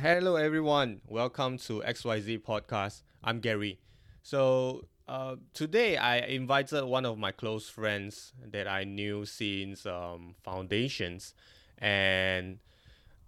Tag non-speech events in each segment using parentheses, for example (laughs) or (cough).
Hello, everyone. Welcome to XYZ Podcast. I'm Gary. So, uh, today I invited one of my close friends that I knew since um, foundations, and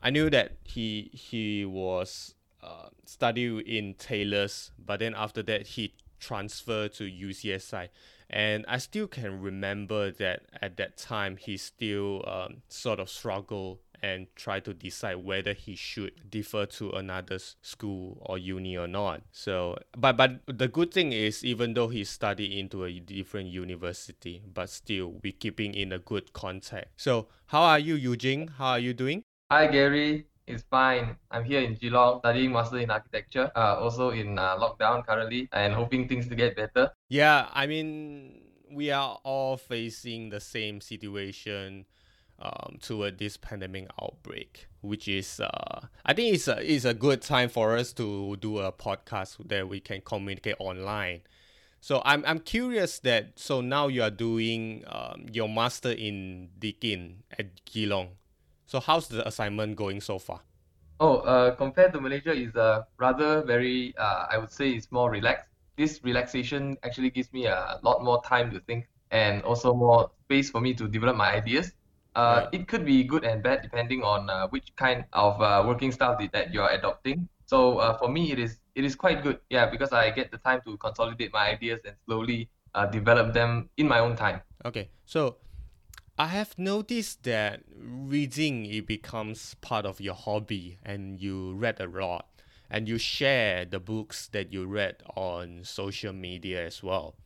I knew that he he was uh, studying in Taylor's, but then after that he transferred to UCSI, and I still can remember that at that time he still um, sort of struggled and try to decide whether he should defer to another school or uni or not. So, but but the good thing is, even though he studied into a different university, but still we keeping in a good contact. So, how are you, Yujing? How are you doing? Hi Gary, it's fine. I'm here in Geelong studying Master in Architecture, uh, also in uh, lockdown currently, and hoping things to get better. Yeah, I mean, we are all facing the same situation um, toward this pandemic outbreak, which is uh, I think it's a, it's a good time for us to do a podcast that we can communicate online. So I'm I'm curious that so now you are doing um, your master in Deakin at Geelong. So how's the assignment going so far? Oh, uh, compared to Malaysia, is uh, rather very uh, I would say it's more relaxed. This relaxation actually gives me a lot more time to think and also more space for me to develop my ideas uh, Right. it could be good and bad depending on uh, which kind of uh, working style that that you're adopting. So uh, for me, it is it is quite good, yeah, because I get the time to consolidate my ideas and slowly uh, develop them in my own time. Okay, so I have noticed that reading it becomes part of your hobby and you read a lot and you share the books that you read on social media as well.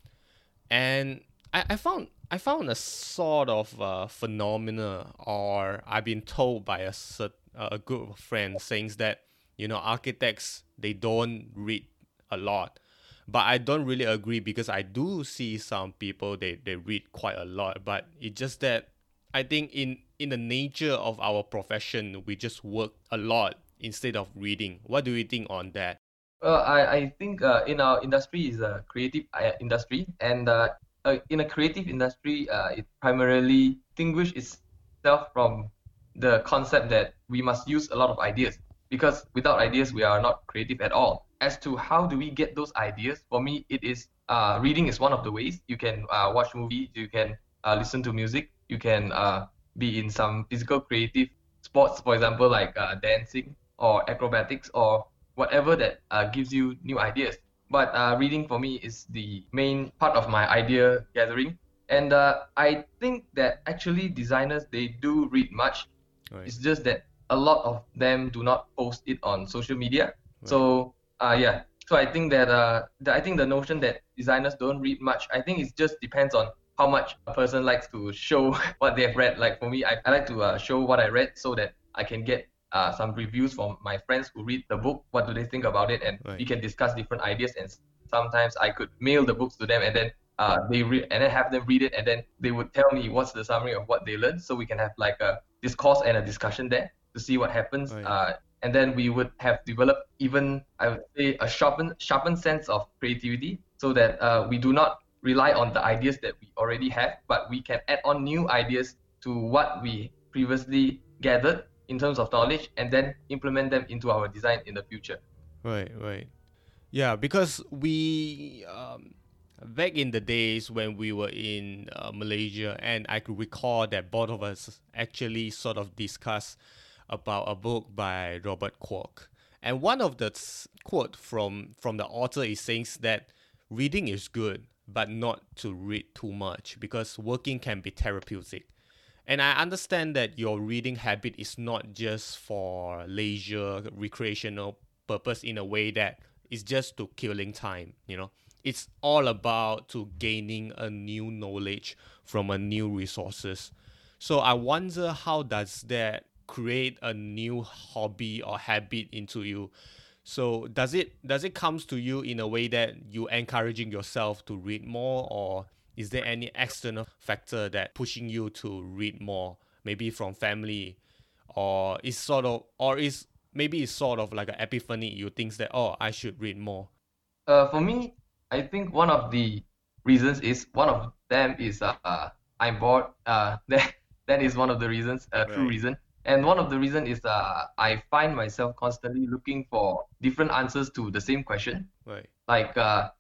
And I, I found I found a sort of uh, phenomena or I've been told by a cert, a group of friends saying that you know architects they don't read a lot but I don't really agree because I do see some people they, they read quite a lot, but it's just that I think in in the nature of our profession we just work a lot instead of reading. What do you think on that? Well, I, I think uh, in our industry is a creative uh, industry, and uh, uh, in a creative industry, uh, it primarily distinguishes itself from the concept that we must use a lot of ideas because without ideas, we are not creative at all. As to how do we get those ideas, for me, it is uh, reading is one of the ways. You can uh, watch movies, you can uh, listen to music, you can uh, be in some physical creative sports, for example, like uh, dancing or acrobatics or whatever that uh, gives you new ideas. But uh, reading for me is the main part of my idea gathering. And uh, I think that actually designers they do read much. Right. It's just that a lot of them do not post it on social media. Right. So uh, yeah. So I think that uh, the, I think the notion that designers don't read much, I think it just depends on how much a person likes to show (laughs) what they've read. Like for me, I, I like to uh, show what I read so that I can get uh, some reviews from my friends who read the book. What do they think about it? And Right. we can discuss different ideas. And sometimes I could mail the books to them, and then uh, they read and then have them read it, and then they would tell me what's the summary of what they learned, so we can have like a discourse and a discussion there to see what happens. Right. Uh, and then we would have developed even I would say a sharpened sharpened sense of creativity, so that uh, we do not rely on the ideas that we already have, but we can add on new ideas to what we previously gathered in terms of knowledge, and then implement them into our design in the future. Right, right. Yeah, because we um, back in the days when we were in uh, Malaysia, and I could recall that both of us actually sort of discussed about a book by Robert Kuok, and one of the quote from from the author is saying that reading is good, but not to read too much because working can be therapeutic. And I understand that your reading habit is not just for leisure, recreational purpose in a way that it's just to killing time, you know. It's all about to gaining a new knowledge from a new resources. So I wonder how does that create a new hobby or habit into you? So does it does it comes to you in a way that you encouraging yourself to read more or is there any external factor that pushing you to read more maybe from family or is sort of or is maybe it's sort of like an epiphany you think that oh I should read more Uh, for me, I think one of the reasons is one of them is uh, uh, I'm bored. Uh, (laughs) that that is one of the reasons, a true Right. reason. And one of the reason is uh, I find myself constantly looking for different answers to the same question. Right. Like uh,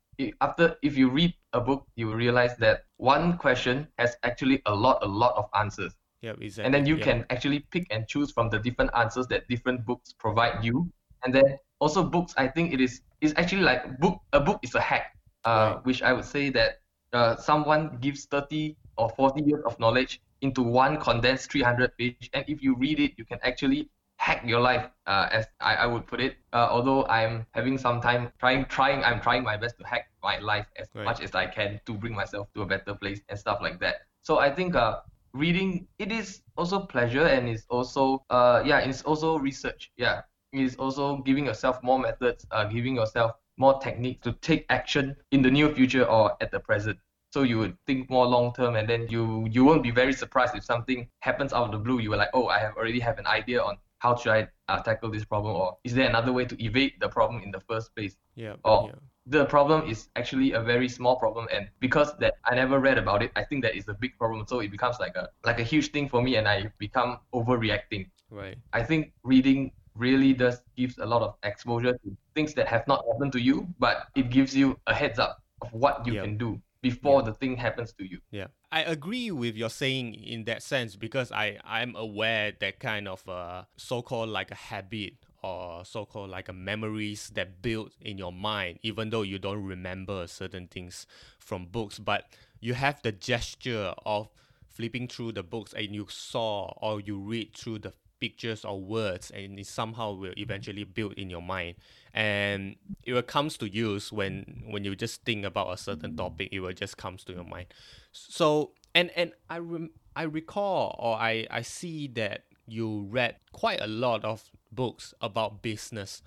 after if you read a book, you will realize that one question has actually a lot, a lot of answers. Yeah, exactly. And then you yeah. can actually pick and choose from the different answers that different books provide you. And then also books, I think it is is actually like book a book is a hack, uh, Right. which I would say that uh, someone gives 30 or 40 years of knowledge into one condensed 300 page, and if you read it, you can actually hack your life, uh, as I, I would put it. Uh, although I'm having some time trying, trying, I'm trying my best to hack my life as Right. much as I can to bring myself to a better place and stuff like that. So I think uh, reading it is also pleasure and it's also uh yeah it's also research yeah it's also giving yourself more methods uh giving yourself more techniques to take action in the near future or at the present so you would think more long term and then you you won't be very surprised if something happens out of the blue you were like oh i have already have an idea on how should i uh, tackle this problem or is there another way to evade the problem in the first place yeah, Oh. yeah. the problem is actually a very small problem and because that i never read about it i think that is a big problem so it becomes like a like a huge thing for me and i become overreacting Right. i think reading really does gives a lot of exposure to things that have not happened to you but it gives you a heads up of what you Yeah. can do before the thing happens to you Yeah, I agree with your saying in that sense because I I'm aware that kind of uh, so-called like a habit or so-called like a memories that build in your mind, even though you don't remember certain things from books, but you have the gesture of flipping through the books and you saw or you read through the pictures or words and it somehow will eventually build in your mind. And it will comes to use when when you just think about a certain topic it will just comes to your mind. So and and i rem- i recall or i i see that you read quite a lot of books about business.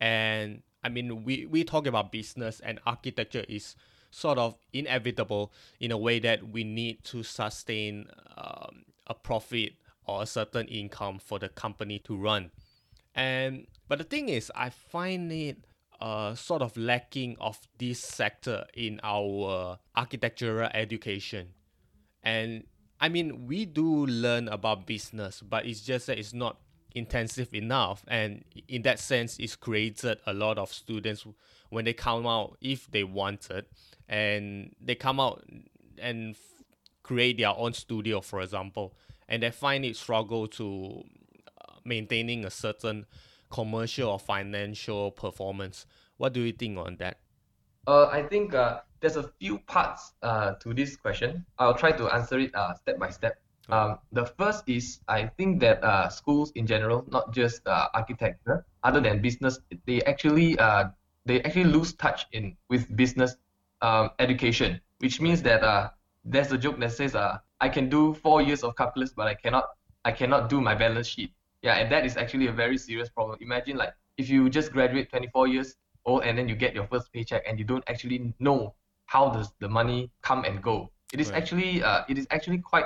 And i mean we we talk about business and architecture is sort of inevitable in a way that we need to sustain um, a profit or a certain income for the company to run. And but the thing is i find it uh, sort of lacking of this sector in our architectural education. And i mean we do learn about business but it's just that it's not intensive enough. And in that sense it's created a lot of students when they come out if they wanted. And they come out and create their own studio for example and they find it struggle to uh, maintaining a certain commercial or financial performance what do you think on that Uh, I think uh, there's a few parts uh, to this question. I'll try to answer it uh, step by step. Um, the first is I think that uh, schools in general, not just uh, architecture, other than business, they actually uh, they actually lose touch in with business um, education, which means that uh, there's a joke that says uh, I can do four years of calculus, but I cannot I cannot do my balance sheet. Yeah, and that is actually a very serious problem. Imagine like if you just graduate 24 years old and then you get your first paycheck and you don't actually know how does the money come and go. It is Right. actually uh, it is actually quite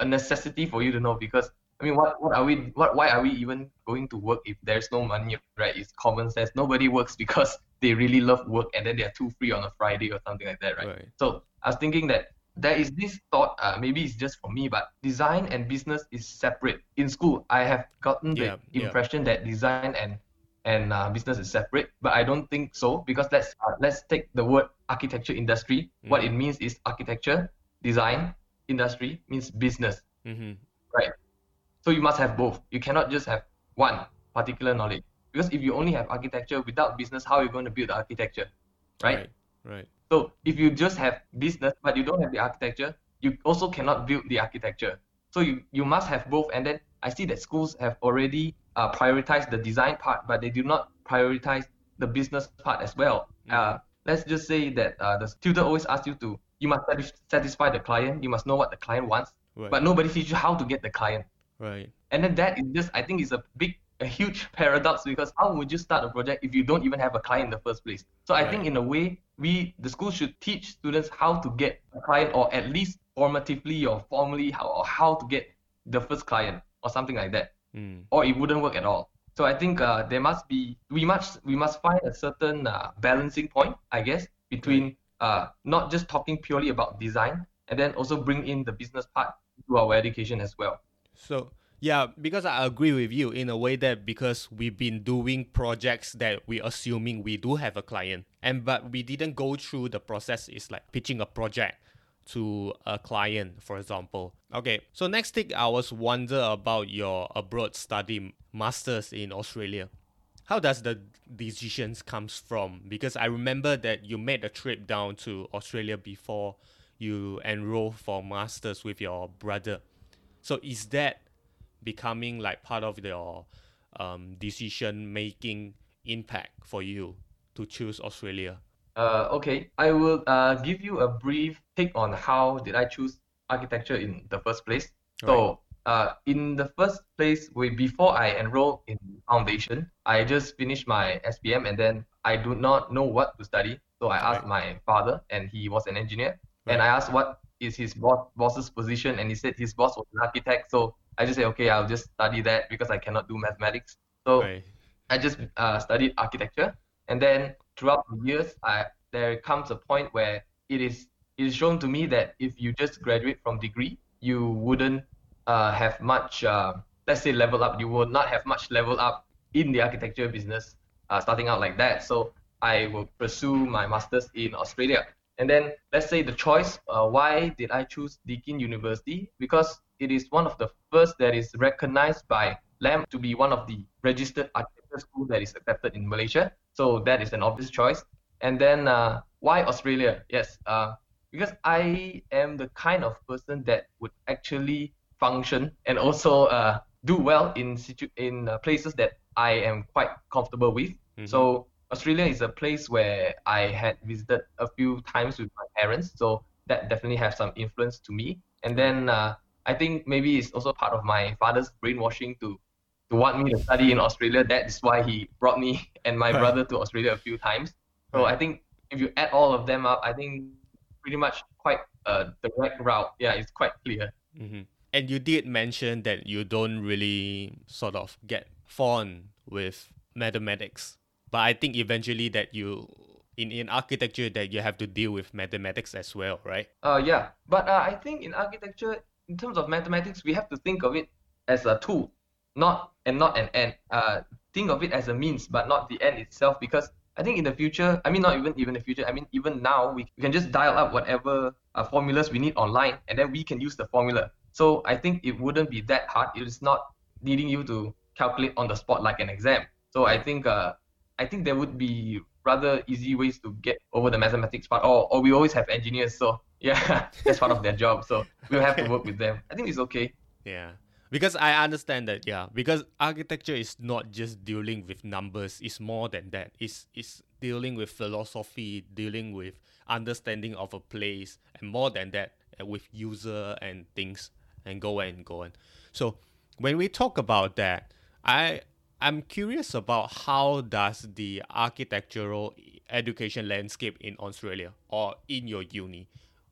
a necessity for you to know because I mean what what are we what why are we even going to work if there's no money right? It's common sense. Nobody works because they really love work and then they're too free on a Friday or something like that, right? Right. So I was thinking that there is this thought, uh, maybe it's just for me, but design and business is separate. In school, I have gotten the Yeah, yeah. impression that design and and uh, business is separate, but I don't think so because let's uh, let's take the word architecture industry. What it means is architecture, design, industry means business. mm-hmm. right So you must have both. You cannot just have one particular knowledge because if you only have architecture without business, how are you going to build the architecture, right? right right So if you just have business but you don't have the architecture, you also cannot build the architecture. So you, you must have both. And then I see that schools have already uh, prioritized the design part, but they do not prioritize the business part as well. Uh, let's just say that uh, the tutor always asks you to, you must satisfy the client, you must know what the client wants, right but nobody teaches you how to get the client. right And then that is just, I think, is a big, a huge (laughs) paradox because how would you start a project if you don't even have a client in the first place? So I think in a way, we, the school should teach students how to get a client or at least formatively or formally how, or how to get the first client or something like that. mm. Or it wouldn't work at all. So I think uh, there must be, we must, we must find a certain uh, balancing point, I guess, between uh, not just talking purely about design and then also bring in the business part to our education as well. So Yeah, because I agree with you in a way that because we've been doing projects that we're assuming we do have a client, and but we didn't go through the process. Is like pitching a project to a client, for example. Okay, so next thing I was wonder about your abroad study masters in Australia. How does the decisions comes from? Because I remember that you made a trip down to Australia before you enroll for masters with your brother. So is that becoming like part of your um, decision making impact for you to choose Australia? Uh, okay, I will uh, give you a brief take on how did I choose architecture in the first place. So, uh, in the first place, we, before I enrolled in foundation, I just finished my SPM and then I do not know what to study. So I asked my father, and he was an engineer, and I asked what is his boss boss's position, and he said his boss was an architect. So I just say, okay, I'll just study that because I cannot do mathematics. So Right. I just uh, studied architecture, and then throughout the years, I there comes a point where it is it is shown to me that if you just graduate from degree, you wouldn't uh, have much, uh, let's say, level up. You will not have much level up in the architecture business, uh, starting out like that. So I will pursue my masters in Australia. And then let's say the choice. Uh, why did I choose Deakin University? Because it is one of the first that is recognized by LAM to be one of the registered architecture schools that is accepted in Malaysia. So that is an obvious choice. And then uh, why Australia? Yes, uh, because I am the kind of person that would actually function and also uh, do well in situ- in uh, places that I am quite comfortable with. So Australia is a place where I had visited a few times with my parents. So that definitely has some influence to me. And then uh, I think maybe it's also part of my father's brainwashing to to want me to study in Australia. That is why he brought me (laughs) and my brother to Australia a few times. So I think if you add all of them up, I think pretty much quite a direct route. Yeah, it's quite clear. hmm And you did mention that you don't really sort of get fond with mathematics, but I think eventually that you in in architecture that you have to deal with mathematics as well, right? Uh, yeah, but uh, I think in architecture, in terms of mathematics, we have to think of it as a tool, not and not an end. Uh, think of it as a means, but not the end itself. Because I think in the future, I mean, not even even the future. I mean, even now, we, we can just dial up whatever uh, formulas we need online, and then we can use the formula. So I think it wouldn't be that hard. It is not needing you to calculate on the spot like an exam. So I think uh, I think there would be rather easy ways to get over the mathematics part. Or, or we always have engineers, so yeah, (laughs) that's part of their job. So we'll have to work with them. I think it's okay. Yeah. Because I understand that, yeah. Because architecture is not just dealing with numbers, it's more than that. It's it's dealing with philosophy, dealing with understanding of a place, and more than that, uh, with user and things and go and go on. So when we talk about that, I I'm curious about how does the architectural education landscape in Australia or in your uni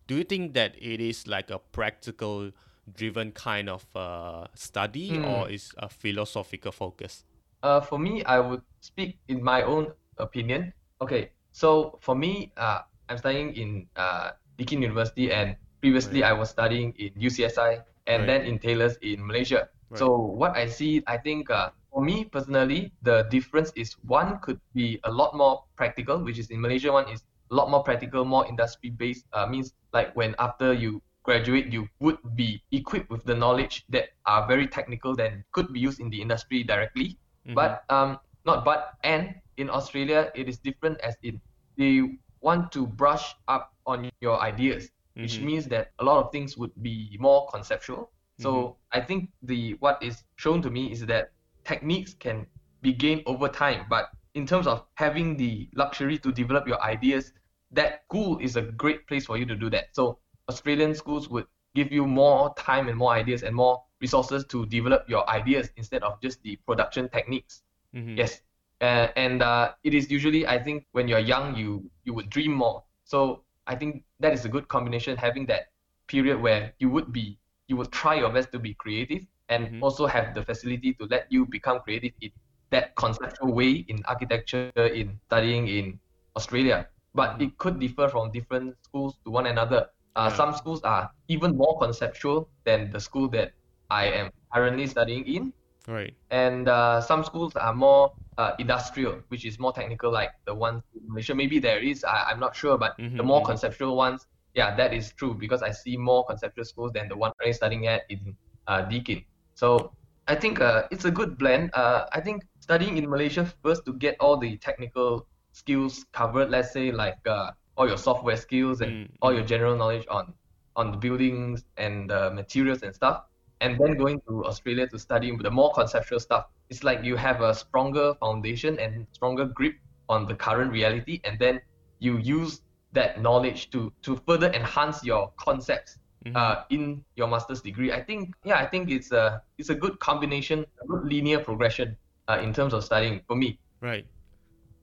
do you think that it is like a practical driven kind of uh, study or is a philosophical focus Uh, for me, I would speak in my own opinion. Okay, so for me, uh, I'm studying in uh, Deakin University, and previously I was studying in UCSI Right. and then in Taylor's in Malaysia. Right. So what I see, I think uh, for me personally, the difference is one could be a lot more practical, which is in Malaysia, one is a lot more practical, more industry based. Uh, means like when after you graduate, you would be equipped with the knowledge that are very technical, then could be used in the industry directly. But um, not but and in Australia it is different as in they want to brush up on your ideas, which Mhm. means that a lot of things would be more conceptual. So I think the what is shown to me is that techniques can be gained over time, but in terms of having the luxury to develop your ideas, that school is a great place for you to do that. So Australian schools would give you more time and more ideas and more resources to develop your ideas instead of just the production techniques. Mhm. Yes, uh, and uh, it is usually I think when you're young you you would dream more. So I think that is a good combination having that period where you would be you would try your best to be creative and Mhm. also have the facility to let you become creative in that conceptual way in architecture in studying in Australia. But it could differ from different schools to one another. Uh, Yeah. Some schools are even more conceptual than the school that I am currently studying in. Right. And uh, some schools are more uh, industrial, which is more technical, like the ones in Malaysia. Maybe there is, I, I'm not sure, but Mhm, the more mhm. conceptual ones, yeah, that is true because I see more conceptual schools than the one I'm studying at in uh, Deakin. So I think uh, it's a good blend. Uh, I think studying in Malaysia first to get all the technical skills covered, let's say like uh, all your software skills and Mm, all your general knowledge on on the buildings and the materials and stuff, and then going to Australia to study the more conceptual stuff. It's like you have a stronger foundation and stronger grip on the current reality, and then you use that knowledge to to further enhance your concepts Mhm. uh, in your master's degree. I think yeah, I think it's a it's a good combination, a good linear progression uh, in terms of studying for me. Right.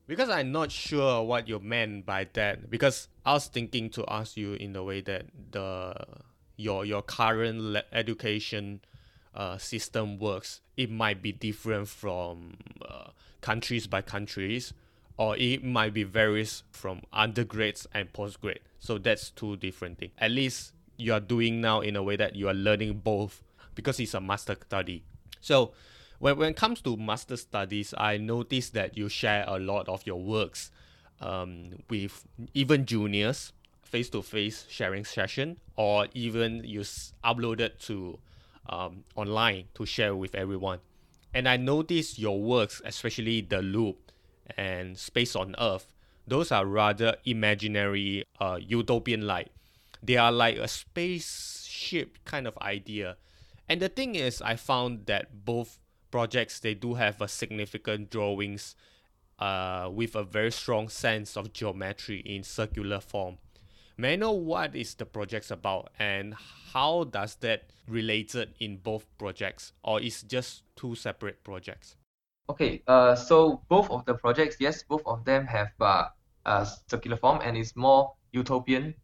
Because I'm not sure what you meant by that. Because I was thinking to ask you in the way that the your your current le- education uh, system works. It might be different from uh, countries by countries, or it might be varies from undergrades and postgrad. So that's two different things. At least you are doing now in a way that you are learning both because it's a master study. So when, when it comes to master studies, I noticed that you share a lot of your works um, with even juniors, face to face sharing session, or even you s- upload it to um, online to share with everyone. And I noticed your works, especially the loop and space on Earth, those are rather imaginary, uh, utopian like. They are like a spaceship kind of idea. And the thing is, I found that both projects they do have a significant drawings, uh, with a very strong sense of geometry in circular form. May I know what is the projects about and how does that related in both projects or is just two separate projects? Okay, uh, so both of the projects, yes, both of them have uh, a circular form and is more utopian,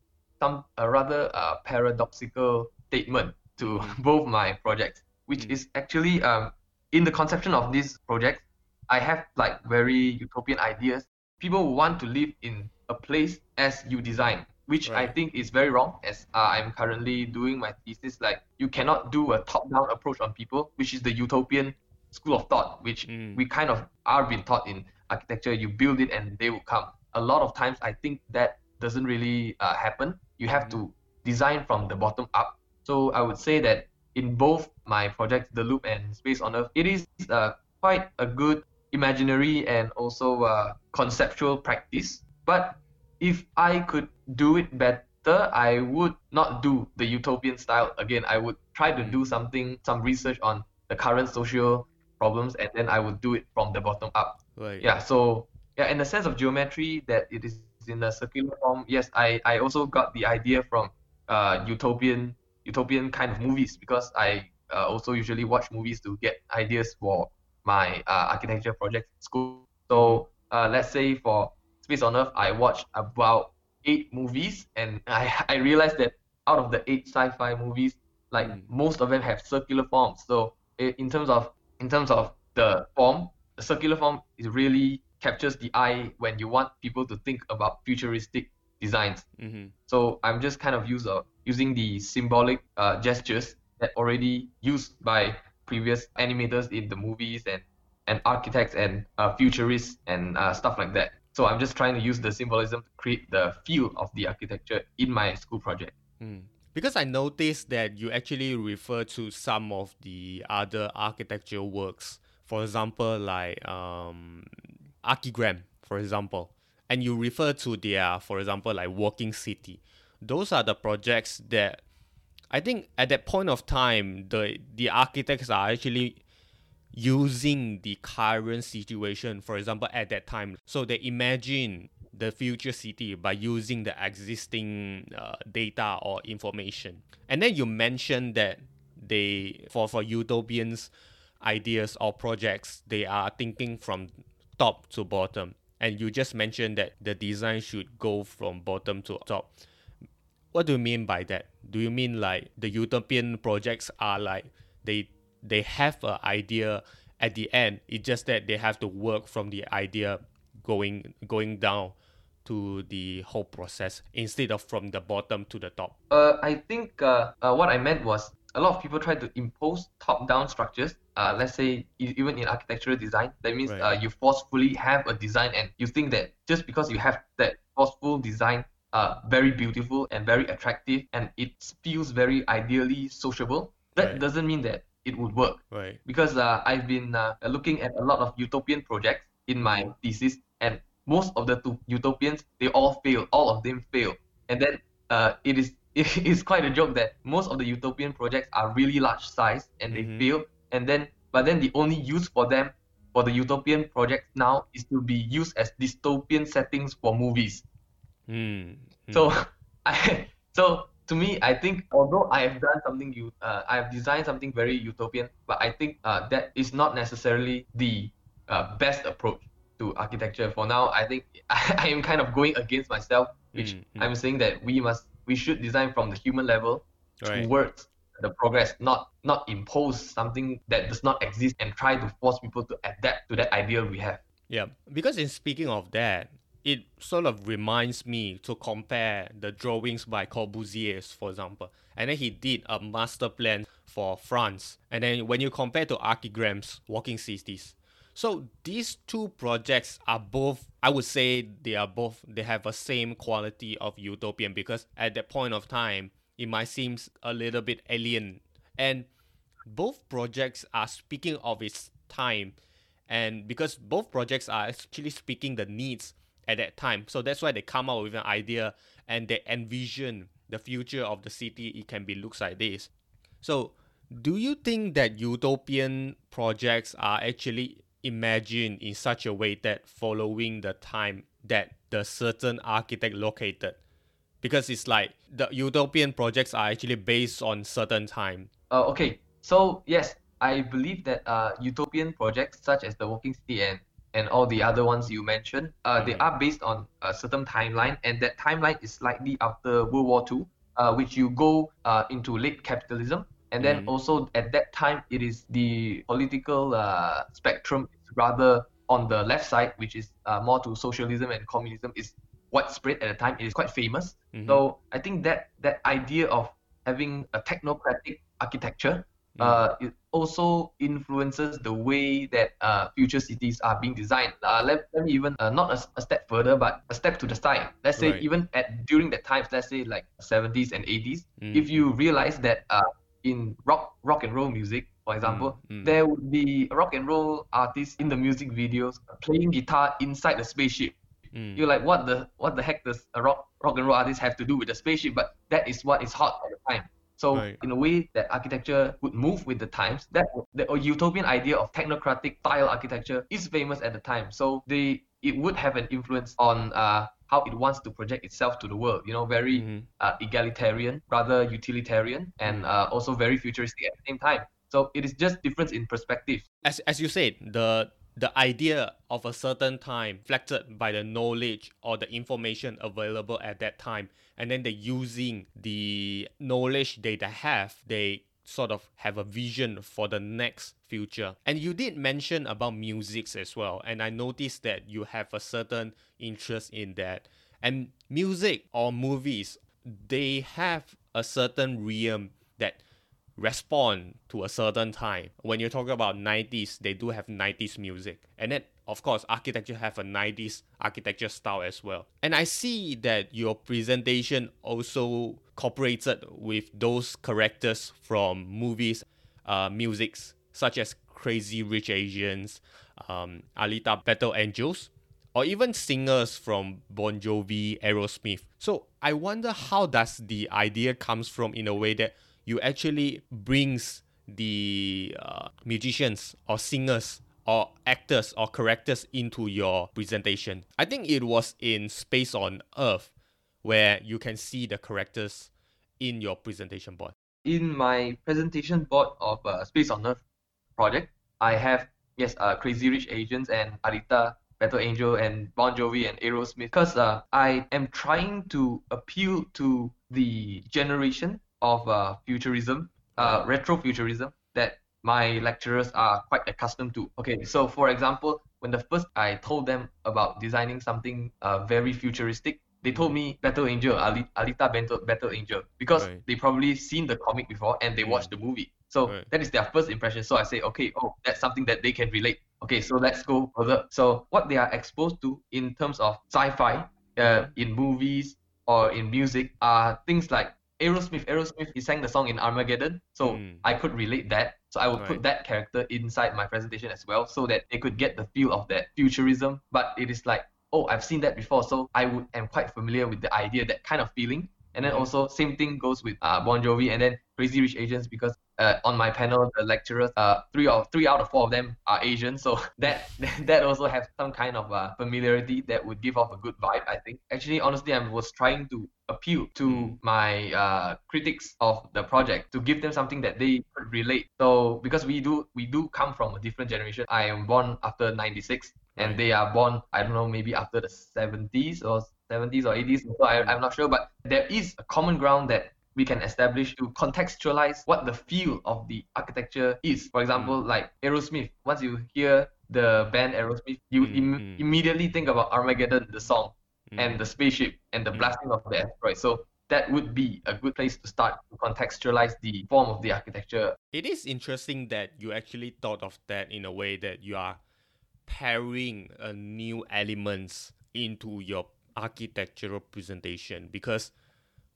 some a rather uh, paradoxical statement to (laughs) both my projects, which Mm. is actually um, in the conception of this project, I have like very utopian ideas. People want to live in a place as you design, which I think is very wrong. As uh, I'm currently doing my thesis, like you cannot do a top-down approach on people, which is the utopian school of thought, which Mm. we kind of are being taught in architecture. You build it and they will come. A lot of times, I think that doesn't really uh, happen. You have to design from the bottom up. So I would say that in both my projects, The Loop and Space on Earth, it is uh, quite a good imaginary and also uh, conceptual practice. But if I could do it better, I would not do the utopian style again. I would try to do something, some research on the current social problems, and then I would do it from the bottom up. Right. Yeah, so yeah, in the sense of geometry, that it is in a circular form. Yes, I, I also got the idea from uh, utopian utopian kind of movies because I uh, also usually watch movies to get ideas for my uh, architecture project in school. So uh, let's say for Space on Earth, I watched about eight movies, and (laughs) I I realized that out of the eight sci-fi movies, like Mm. most of them have circular forms. So in terms of in terms of the form, the circular form is really captures the eye when you want people to think about futuristic designs. Mm-hmm. So I'm just kind of use, uh, using the symbolic uh, gestures that already used by previous animators in the movies and, and architects and uh, futurists and uh, stuff like that. So I'm just trying to use the symbolism to create the feel of the architecture in my school project. Mm. Because I noticed that you actually refer to some of the other architectural works. For example, like um, Archigram, for example. And you refer to their, for example, like Walking City. Those are the projects that I think at that point of time, the the architects are actually using the current situation, for example, at that time. So they imagine the future city by using the existing uh, data or information. And then you mentioned that they, for, for utopians ideas or projects, they are thinking from top to bottom. And you just mentioned that the design should go from bottom to top. What do you mean by that? Do you mean like the utopian projects are like they they have an idea at the end. It's just that they have to work from the idea going going down to the whole process instead of from the bottom to the top. Uh, I think uh, uh, what I meant was a lot of people try to impose top-down structures. Uh, let's say even in architectural design, that means Right. uh, you forcefully have a design, and you think that just because you have that forceful design, uh, very beautiful and very attractive, and it feels very ideally sociable, that Right. doesn't mean that it would work Right. because uh, I've been uh, looking at a lot of utopian projects in my thesis, and most of the two utopians they all fail. All of them fail, and then uh, it is (laughs) it is quite a joke that most of the utopian projects are really large size and they Mhm. fail, and then but then the only use for them for the utopian projects now is to be used as dystopian settings for movies. Mm. So, (laughs) I so to me, I think although I have done something you, uh, I have designed something very utopian, but I think uh, that is not necessarily the uh, best approach to architecture. For now, I think (laughs) I, am kind of going against myself, which Mm, mm. I'm saying that we must, we should design from the human level Right. towards the progress, not not impose something that does not exist and try to force people to adapt to that ideal we have. Yeah, because in speaking of that, it sort of reminds me to compare the drawings by Corbusier, for example. And then he did a master plan for France. And then when you compare to Archigram's Walking Cities. So these two projects are both I would say they are both they have a same quality of utopian because at that point of time it might seem a little bit alien. And both projects are speaking of its time. And because both projects are actually speaking the needs at that time. So that's why they come out with an idea and they envision the future of the city it can be looks like this. So do you think that utopian projects are actually imagined in such a way that following the time that the certain architect located because it's like the utopian projects are actually based on certain time Uh, okay, so yes, I believe that uh, utopian projects such as the Walking City and and all the other ones you mentioned, uh, they Mhm. are based on a certain timeline, and that timeline is slightly after World War II, uh, which you go uh, into late capitalism, and then Mhm. also at that time it is the political uh, spectrum rather on the left side, which is uh, more to socialism and communism is widespread at the time. It is quite famous. Mhm. So I think that that idea of having a technocratic architecture Mm. uh, it also influences the way that uh, future cities are being designed. Uh, let, let me even uh, not a, step further, but a step to the side. Let's say Right. even at during that times, let's say like 70s and 80s, Mm. if you realize that uh, in rock rock and roll music, for example, Mm, mm. there would be rock and roll artists in the music videos playing guitar inside the spaceship. Mm. You're like, what the what the heck does a rock rock and roll artist have to do with the spaceship? But that is what is hot at the time. So Right. in a way that architecture would move with the times, that the utopian idea of technocratic style architecture is famous at the time. So they it would have an influence on uh, how it wants to project itself to the world. You know, very Mhm. uh, egalitarian, rather utilitarian, and uh, also very futuristic at the same time. So it is just difference in perspective. as as you said, the the idea of a certain time reflected by the knowledge or the information available at that time, and then they using the knowledge they, have, they sort of have a vision for the next future. And you did mention about musics as well, and I noticed that you have a certain interest in that. And music or movies, they have a certain realm that respond to a certain time. When you talk about 90s, they do have 90s music. And then of course architecture have a 90s architecture style as well. And I see that your presentation also cooperated with those characters from movies, uh, musics such as Crazy Rich Asians, um, Alita Battle Angels, or even singers from Bon Jovi, Aerosmith. So I wonder how does the idea comes from in a way that you actually brings the uh, musicians or singers or actors or characters into your presentation. I think it was in Space on Earth where you can see the characters in your presentation board. in my presentation board of uh, Space on Earth project, I have yes, uh, Crazy Rich Asians and Alita, Battle Angel, and Bon Jovi and Aerosmith. Because uh, I am trying to appeal to the generation of uh, futurism, uh, retro futurism that my lecturers are quite accustomed to. Okay, so for example, when the first I told them about designing something uh, very futuristic, they told me Battle Angel, Ali- Alita Battle, Battle Angel, because Right. they probably seen the comic before and they watched the movie. So Right. that is their first impression. So I say, okay, oh, that's something that they can relate. Okay, so let's go further. So what they are exposed to in terms of sci-fi, uh, in movies or in music are things like Aerosmith. Aerosmith, he sang the song in Armageddon, so Mm. I could relate that. So I would Right. put that character inside my presentation as well, so that they could get the feel of that futurism. But it is like, oh, I've seen that before, so I would am quite familiar with the idea, that kind of feeling. And then also same thing goes with uh, Bon Jovi and then Crazy Rich Asians because uh, on my panel the lecturers uh three of three out of four of them are Asian so (laughs) that (laughs) that also has some kind of uh, familiarity that would give off a good vibe I think. Actually honestly I was trying to appeal to my uh, critics of the project to give them something that they could relate. So because we do we do come from a different generation. I am born after 96 and they are born I don't know maybe after the 70s or 70s or 80s so I, I'm not sure but there is a common ground that we can establish to contextualize what the feel of the architecture is for example like Aerosmith once you hear the band Aerosmith you Mm, im- mm. immediately think about Armageddon the song Mm. and the spaceship and the Mm. blasting of the asteroid so that would be a good place to start to contextualize the form of the architecture It is interesting that you actually thought of that in a way that you are pairing uh, new elements into your architectural presentation because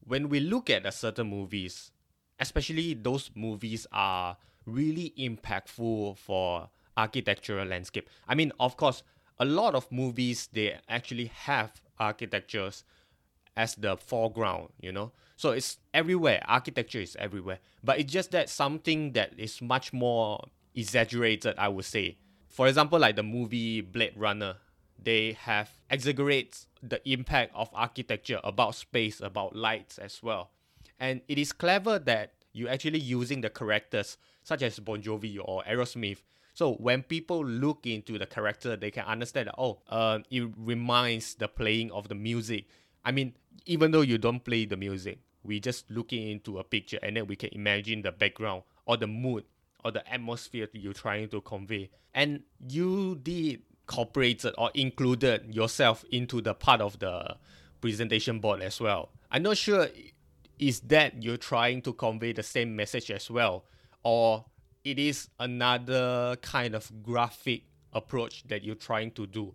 when we look at a certain movies, especially those movies are really impactful for architectural landscape. I mean, of course, a lot of movies they actually have architectures as the foreground, you know. So it's everywhere. Architecture is everywhere. But it's just that something that is much more exaggerated, I would say. For example, like the movie Blade Runner, they have exaggerates the impact of architecture about space, about lights as well. And it is clever that you're actually using the characters such as Bon Jovi or Aerosmith. So when people look into the character, they can understand that oh, uh, it reminds the playing of the music. I mean, even though you don't play the music, we just looking into a picture and then we can imagine the background or the mood or the atmosphere you're trying to convey. And you did incorporated or included yourself into the part of the presentation board as well. I'm not sure is that you're trying to convey the same message as well or it is another kind of graphic approach that you're trying to do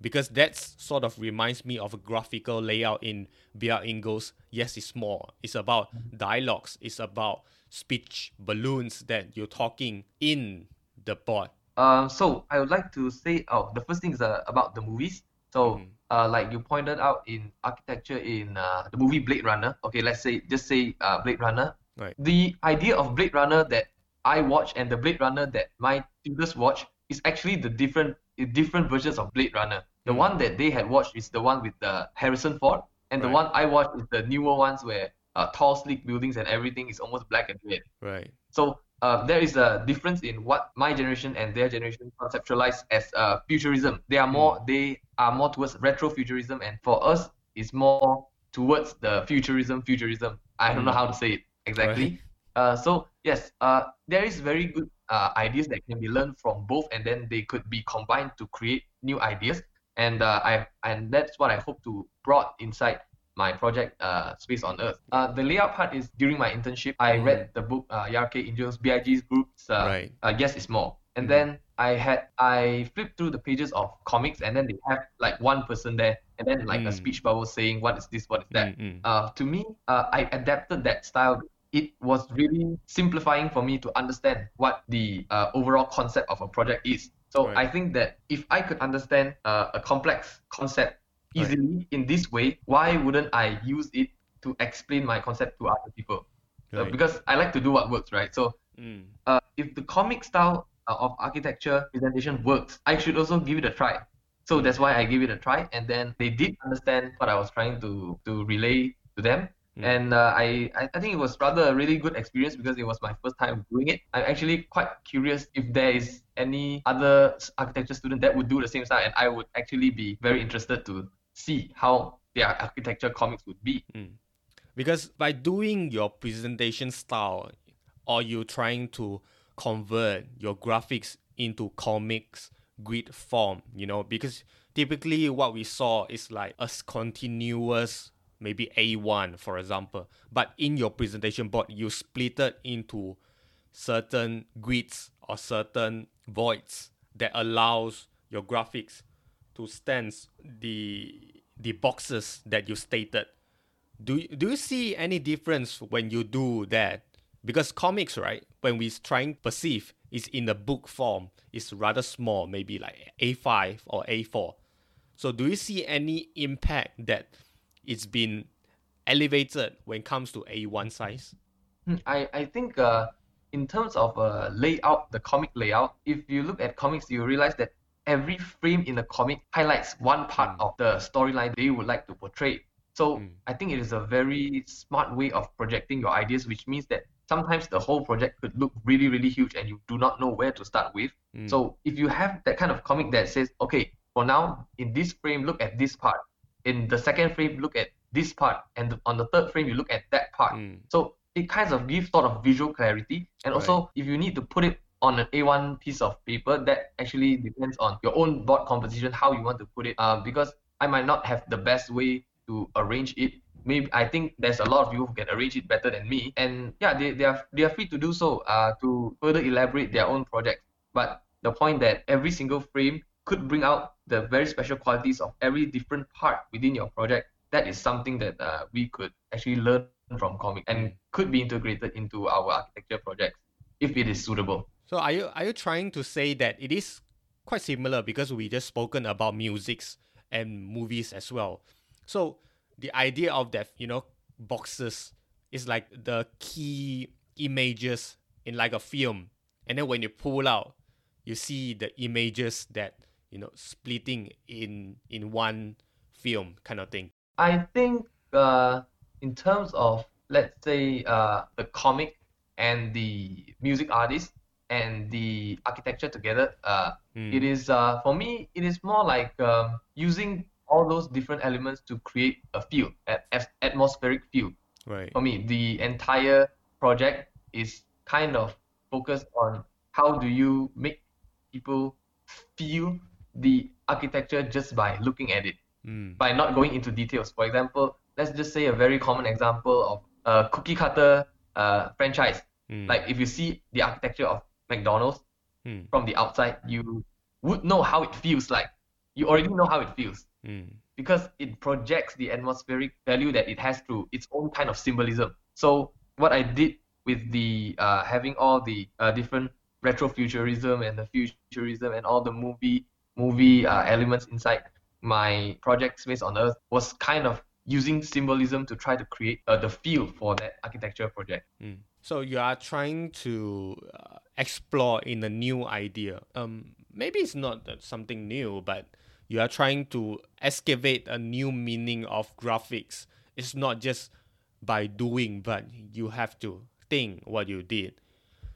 because that sort of reminds me of a graphical layout in Bjarke Ingels. Yes, it's more. It's about dialogues. It's about speech balloons that you're talking in the board. Um, so I would like to say, oh, the first thing is uh, about the movies. So, Mhm. uh, like you pointed out in architecture in uh, the movie Blade Runner. Okay, let's say just say uh, Blade Runner. Right. The idea of Blade Runner that I watch and the Blade Runner that my students watch is actually the different different versions of Blade Runner. The Mm. one that they had watched is the one with uh, Harrison Ford, and the one I watched is the newer ones where uh, tall, sleek buildings and everything is almost black and red. Right. So uh, there is a difference in what my generation and their generation conceptualize as uh, futurism. They are more they are more towards retrofuturism, and for us, it's more towards the futurism. Futurism. I don't know Mm. how to say it exactly. Uh, so yes, uh, there is very good uh, ideas that can be learned from both, and then they could be combined to create new ideas. And uh, I and that's what I hope to brought inside my project uh, Space on Earth. Uh, the layout part is during my internship. I Mm. read the book uh, Bjarke Ingels, BIG's groups. Uh, Right. uh, yes, it's more. And Mhm. then I had I flipped through the pages of comics, and then they have like one person there, and then like a Mm. speech bubble saying what is this, what is that. Mm, mm. Uh, to me, uh, I adapted that style. It was really simplifying for me to understand what the uh, overall concept of a project is. So Right. I think that if I could understand uh, a complex concept Right. easily in this way, why wouldn't I use it to explain my concept to other people? Uh, because I like to do what works, right? So Mm. uh, if the comic style uh, of architecture presentation works, I should also give it a try. So that's why I gave it a try, and then they did understand what I was trying to to relay to them. Mm. And uh, I I think it was rather a really good experience because it was my first time doing it. I'm actually quite curious if there is any other architecture student that would do the same style, and I would actually be very interested to see how their architecture comics would be. Because by doing your presentation style or you trying to convert your graphics into comics grid form, you know, because typically what we saw is like a continuous maybe A1 for example. But in your presentation board, you split it into certain grids or certain voids that allows your graphics to stand the the boxes that you stated. Do do you see any difference when you do that? Because comics, right, when we trying perceive is in the book form, is rather small, maybe like A5 or A4. So do you see any impact that it's been elevated when it comes to A1 size? Hmm, I, I think uh, in terms of uh, layout, the comic layout, if you look at comics, you realize that every frame in the comic highlights one part mm. of the storyline they would like to portray. So mm. I think it is a very smart way of projecting your ideas, which means that sometimes the whole project could look really, really huge and you do not know where to start with. Mm. So if you have that kind of comic that says, okay, for now, in this frame, look at this part. In the second frame, look at this part. And on the third frame, you look at that part. Mm. So it kind of gives sort of visual clarity. And right. also, if you need to put it on an A1 piece of paper, that actually depends on your own board composition, how you want to put it. Uh, because I might not have the best way to arrange it. Maybe I think there's a lot of people who can arrange it better than me. And yeah, they, they are they are free to do so uh, to further elaborate their own project. But the point that every single frame could bring out the very special qualities of every different part within your project. That is something that uh, we could actually learn from comic and could be integrated into our architecture projects if it is suitable. So are you are you trying to say that it is quite similar because we just spoken about musics and movies as well. So the idea of that, you know, boxes is like the key images in like a film. And then when you pull out, you see the images that, you know, splitting in in one film kind of thing. I think uh in terms of let's say uh the comic and the music artist and the architecture together, uh, mm. it is uh, for me it is more like um, using all those different elements to create a feel, an atmospheric feel. Right. For me, the entire project is kind of focused on how do you make people feel the architecture just by looking at it, mm. by not going into details. For example, let's just say a very common example of a cookie cutter uh, franchise. Mm. Like if you see the architecture of McDonald's mm. from the outside, you would know how it feels like. You already know how it feels mm. because it projects the atmospheric value that it has through its own kind of symbolism. So what I did with the uh, having all the uh, different retrofuturism and the futurism and all the movie movie uh, elements inside my project Space on Earth was kind of using symbolism to try to create uh, the feel for that architecture project. Mm. So you are trying to uh, explore in a new idea. Um, maybe it's not something new, but you are trying to excavate a new meaning of graphics. It's not just by doing, but you have to think what you did.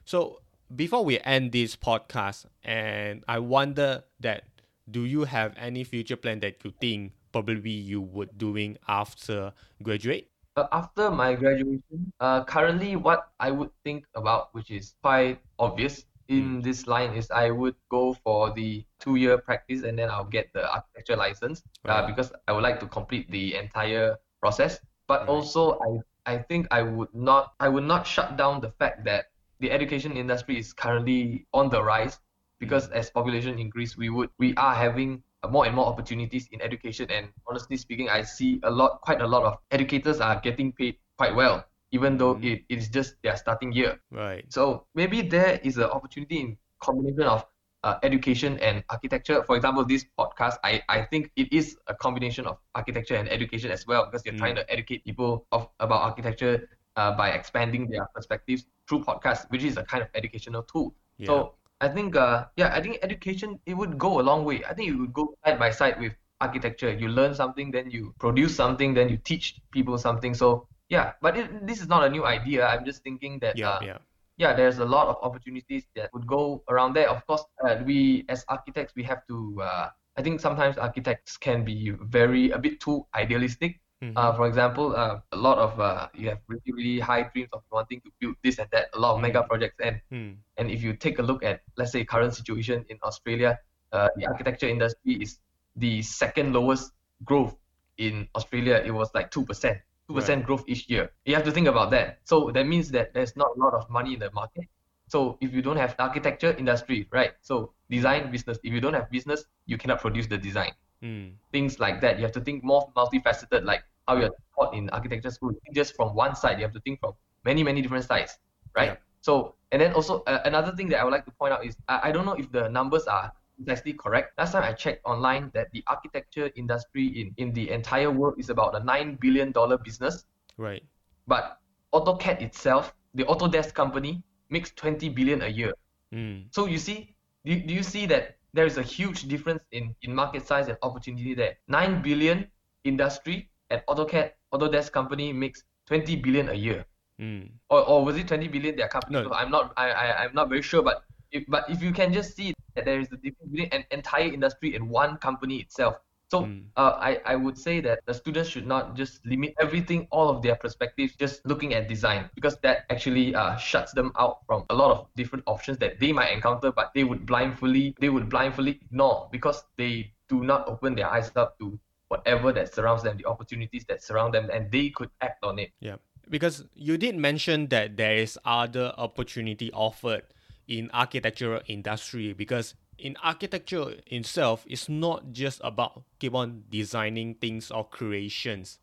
So before we end this podcast, and I wonder that do you have any future plan that you think probably you would doing after graduate? Uh, after my graduation, uh, currently what I would think about, which is quite obvious in mm. this line, is I would go for the two-year practice and then I'll get the architecture license right. uh, because I would like to complete the entire process. But right. also, I I think I would not I would not shut down the fact that the education industry is currently on the rise because as population increase, we would we are having more and more opportunities in education. And honestly speaking, I see a lot, quite a lot of educators are getting paid quite well, even though mm. it, it is just their starting year. Right. So maybe there is an opportunity in combination of uh, education and architecture. For example, this podcast, I, I think it is a combination of architecture and education as well because you're mm. trying to educate people of about architecture uh, by expanding their perspectives through podcasts, which is a kind of educational tool. Yeah. So I think uh yeah, I think education it would go a long way. I think it would go side by side with architecture. You learn something, then you produce something, then you teach people something. So yeah, but it, this is not a new idea. I'm just thinking that yeah, uh, yeah. yeah, there's a lot of opportunities that would go around there. Of course, uh, we as architects we have to. Uh, I think sometimes architects can be very a bit too idealistic. Mm-hmm. Uh, for example, uh, a lot of uh, you have really really high dreams of wanting to build this and that, a lot of mega projects, and mm. and if you take a look at let's say current situation in Australia, uh, the architecture industry is the second lowest growth in Australia. It was like two percent, two percent growth each year. You have to think about that. So that means that there's not a lot of money in the market. So if you don't have architecture industry, right? So design business. If you don't have business, you cannot produce the design. Mm. Things like that. You have to think more multifaceted, like how you're taught in architecture school. Just from one side. You have to think from many, many different sides, right? Yeah. So and then also uh, another thing that I would like to point out is I, I don't know if the numbers are exactly correct. Last time I checked online that the architecture industry in, in the entire world is about a nine billion dollar business. Right. But AutoCAD itself, the Autodesk company, makes 20 billion a year. Mm. So you see, do, do you see that there is a huge difference in, in market size and opportunity there? 9 billion industry and AutoCAD, Autodesk company makes 20 billion a year. Mm. Or, or was it 20 billion their company? No. I'm not I, I I'm not very sure, but if but if you can just see that there is a difference between an entire industry and one company itself. So Mm. uh, I, I would say that the students should not just limit everything, all of their perspectives, just looking at design, because that actually uh, shuts them out from a lot of different options that they might encounter, but they would blindly they would blindly ignore because they do not open their eyes up to whatever that surrounds them, the opportunities that surround them, and they could act on it. Yeah, because you did mention that there is other opportunity offered in architectural industry because in architecture itself it's not just about keep on designing things or creations.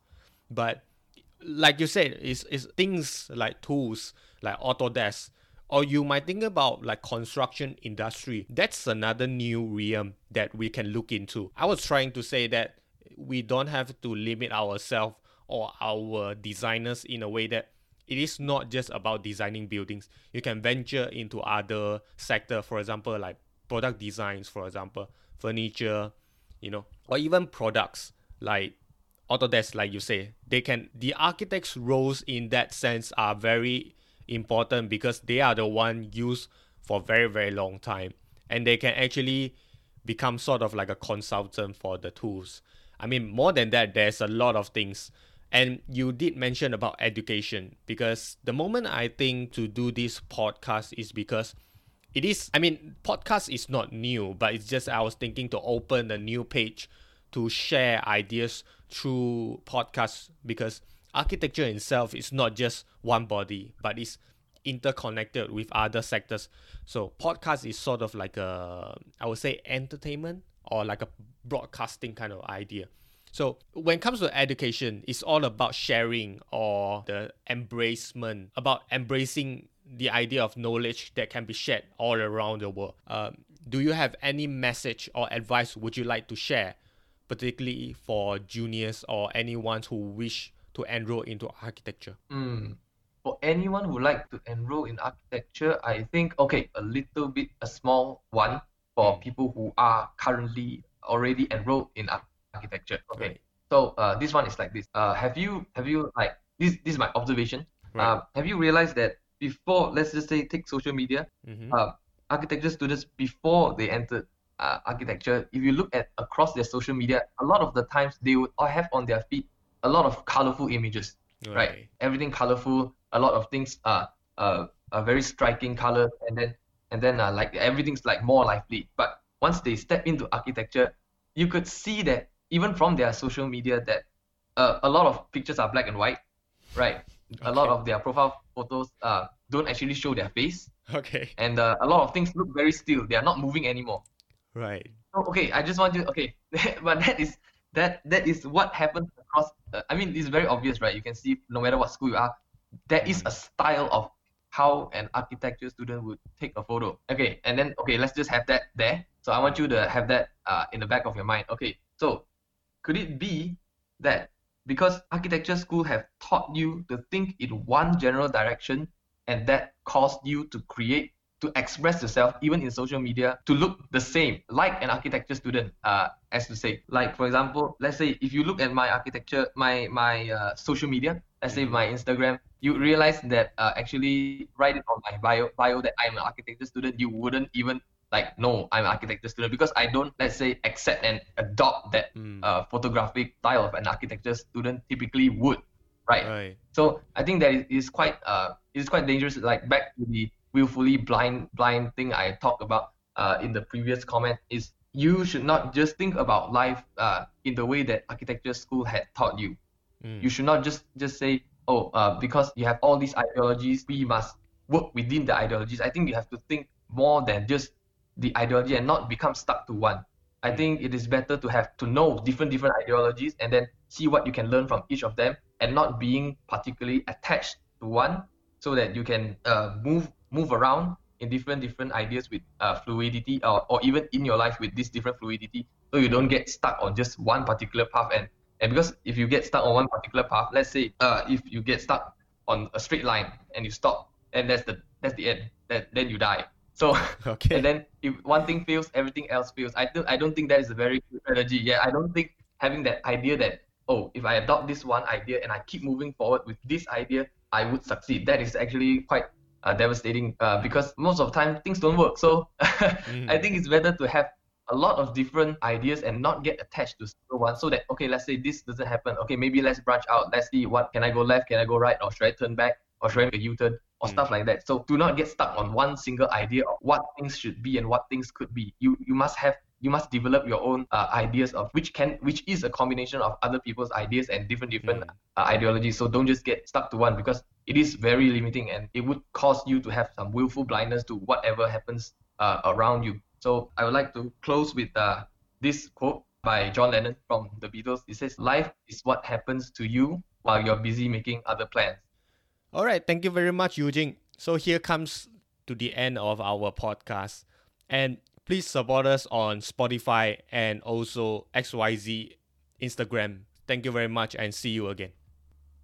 But like you said it's, it's things like tools like autodesk or you might think about like construction industry. That's another new realm that we can look into. I was trying to say that we don't have to limit ourselves or our designers in a way that it is not just about designing buildings. You can venture into other sector for example like product designs for example furniture you know or even products like Autodesk, like you say, they can the architects' roles in that sense are very important because they are the one used for very very long time, and they can actually become sort of like a consultant for the tools. I mean, more than that, there's a lot of things. And you did mention about education because the moment I think to do this podcast is because it is i mean podcast is not new but it's just i was thinking to open a new page to share ideas through podcasts because architecture itself is not just one body but it's interconnected with other sectors. So podcast is sort of like a i would say entertainment or like a broadcasting kind of idea. So when it comes to education, it's all about sharing or the embracement, about embracing the idea of knowledge that can be shared all around the world. Um, do you have any message or advice would you like to share, particularly for juniors or anyone who wish to enroll into architecture? Mm. For anyone who like to enroll in architecture, I think okay, a little bit a small one for Mm. people who are currently already enrolled in architecture. Okay. Right. So uh, this one is like this. Uh, have you have you like this? This is my observation. Right. Uh, have you realized that before, let's just say, take social media, Mhm. uh, architecture students before they entered uh, architecture, if you look at across their social media, a lot of the times they would all have on their feed a lot of colorful images right? Everything colorful, a lot of things are uh, are very striking color and then and then uh, like everything's like more lively. But once they step into architecture, you could see that even from their social media that uh, a lot of pictures are black and white, right? A lot of their profile photos uh, don't actually show their face, Okay. and uh, a lot of things look very still. They are not moving anymore. Right. Oh, okay, I just want to okay, (laughs) but that is that that is what happens across. Uh, I mean, it's very obvious, right? You can see no matter what school you are, there is a style of how an architecture student would take a photo. Okay, and then okay, let's just have that there. So I want you to have that uh, in the back of your mind. Okay, so could it be that because architecture school have taught you to think in one general direction, and that caused you to create to express yourself even in social media to look the same like an architecture student uh, as to say. Like for example let's say if you look at my architecture my my uh, social media let's say my instagram you realize that uh, actually write it on my bio bio that i'm an architecture student you wouldn't even like no i'm an architecture student because i don't let's say accept and adopt that Mm. uh, photographic style of an architecture student typically would right Right. so I think that is quite uh it is quite dangerous. Like back to the willfully blind blind thing I talked about uh in the previous comment is you should not just think about life uh, in the way that architecture school had taught you. Mm. You should not just just say, oh, uh, because you have all these ideologies, we must work within the ideologies. I think you have to think more than just the ideology and not become stuck to one. I think it is better to have to know different different ideologies and then see what you can learn from each of them and not being particularly attached to one so that you can uh, move move around in different different ideas with uh, fluidity or, or even in your life with this different fluidity so you don't get stuck on just one particular path and and because if you get stuck on one particular path let's say uh, if you get stuck on a straight line and you stop and that's the that's the end that then you die so (laughs) Okay. and then if one thing fails everything else fails. I don't i don't think that is a very good strategy. Yeah i don't think having that idea that oh if i adopt this one idea and i keep moving forward with this idea i would succeed. That is actually quite uh, devastating uh, because most of the time things don't work. So (laughs) i think it's better to have a lot of different ideas and not get attached to single one so that okay let's say this doesn't happen. Okay maybe let's branch out. Let's see what can i go left? Can i go right? Or should i turn back? Or should i make a u-turn or Mm. stuff like that. So do not get stuck on one single idea of what things should be and what things could be. You you must have you must develop your own uh, ideas of which can which is a combination of other people's ideas and different different Mm. uh, ideologies. So don't just get stuck to one because it is very limiting and it would cause you to have some willful blindness to whatever happens uh, around you. So i would like to close with uh, this quote by john lennon from the beatles. It says life is what happens to you while you're busy making other plans All right, thank you very much, Yujing. So here comes to the end of our podcast. And please support us on Spotify and also XYZ Instagram. Thank you very much and see you again.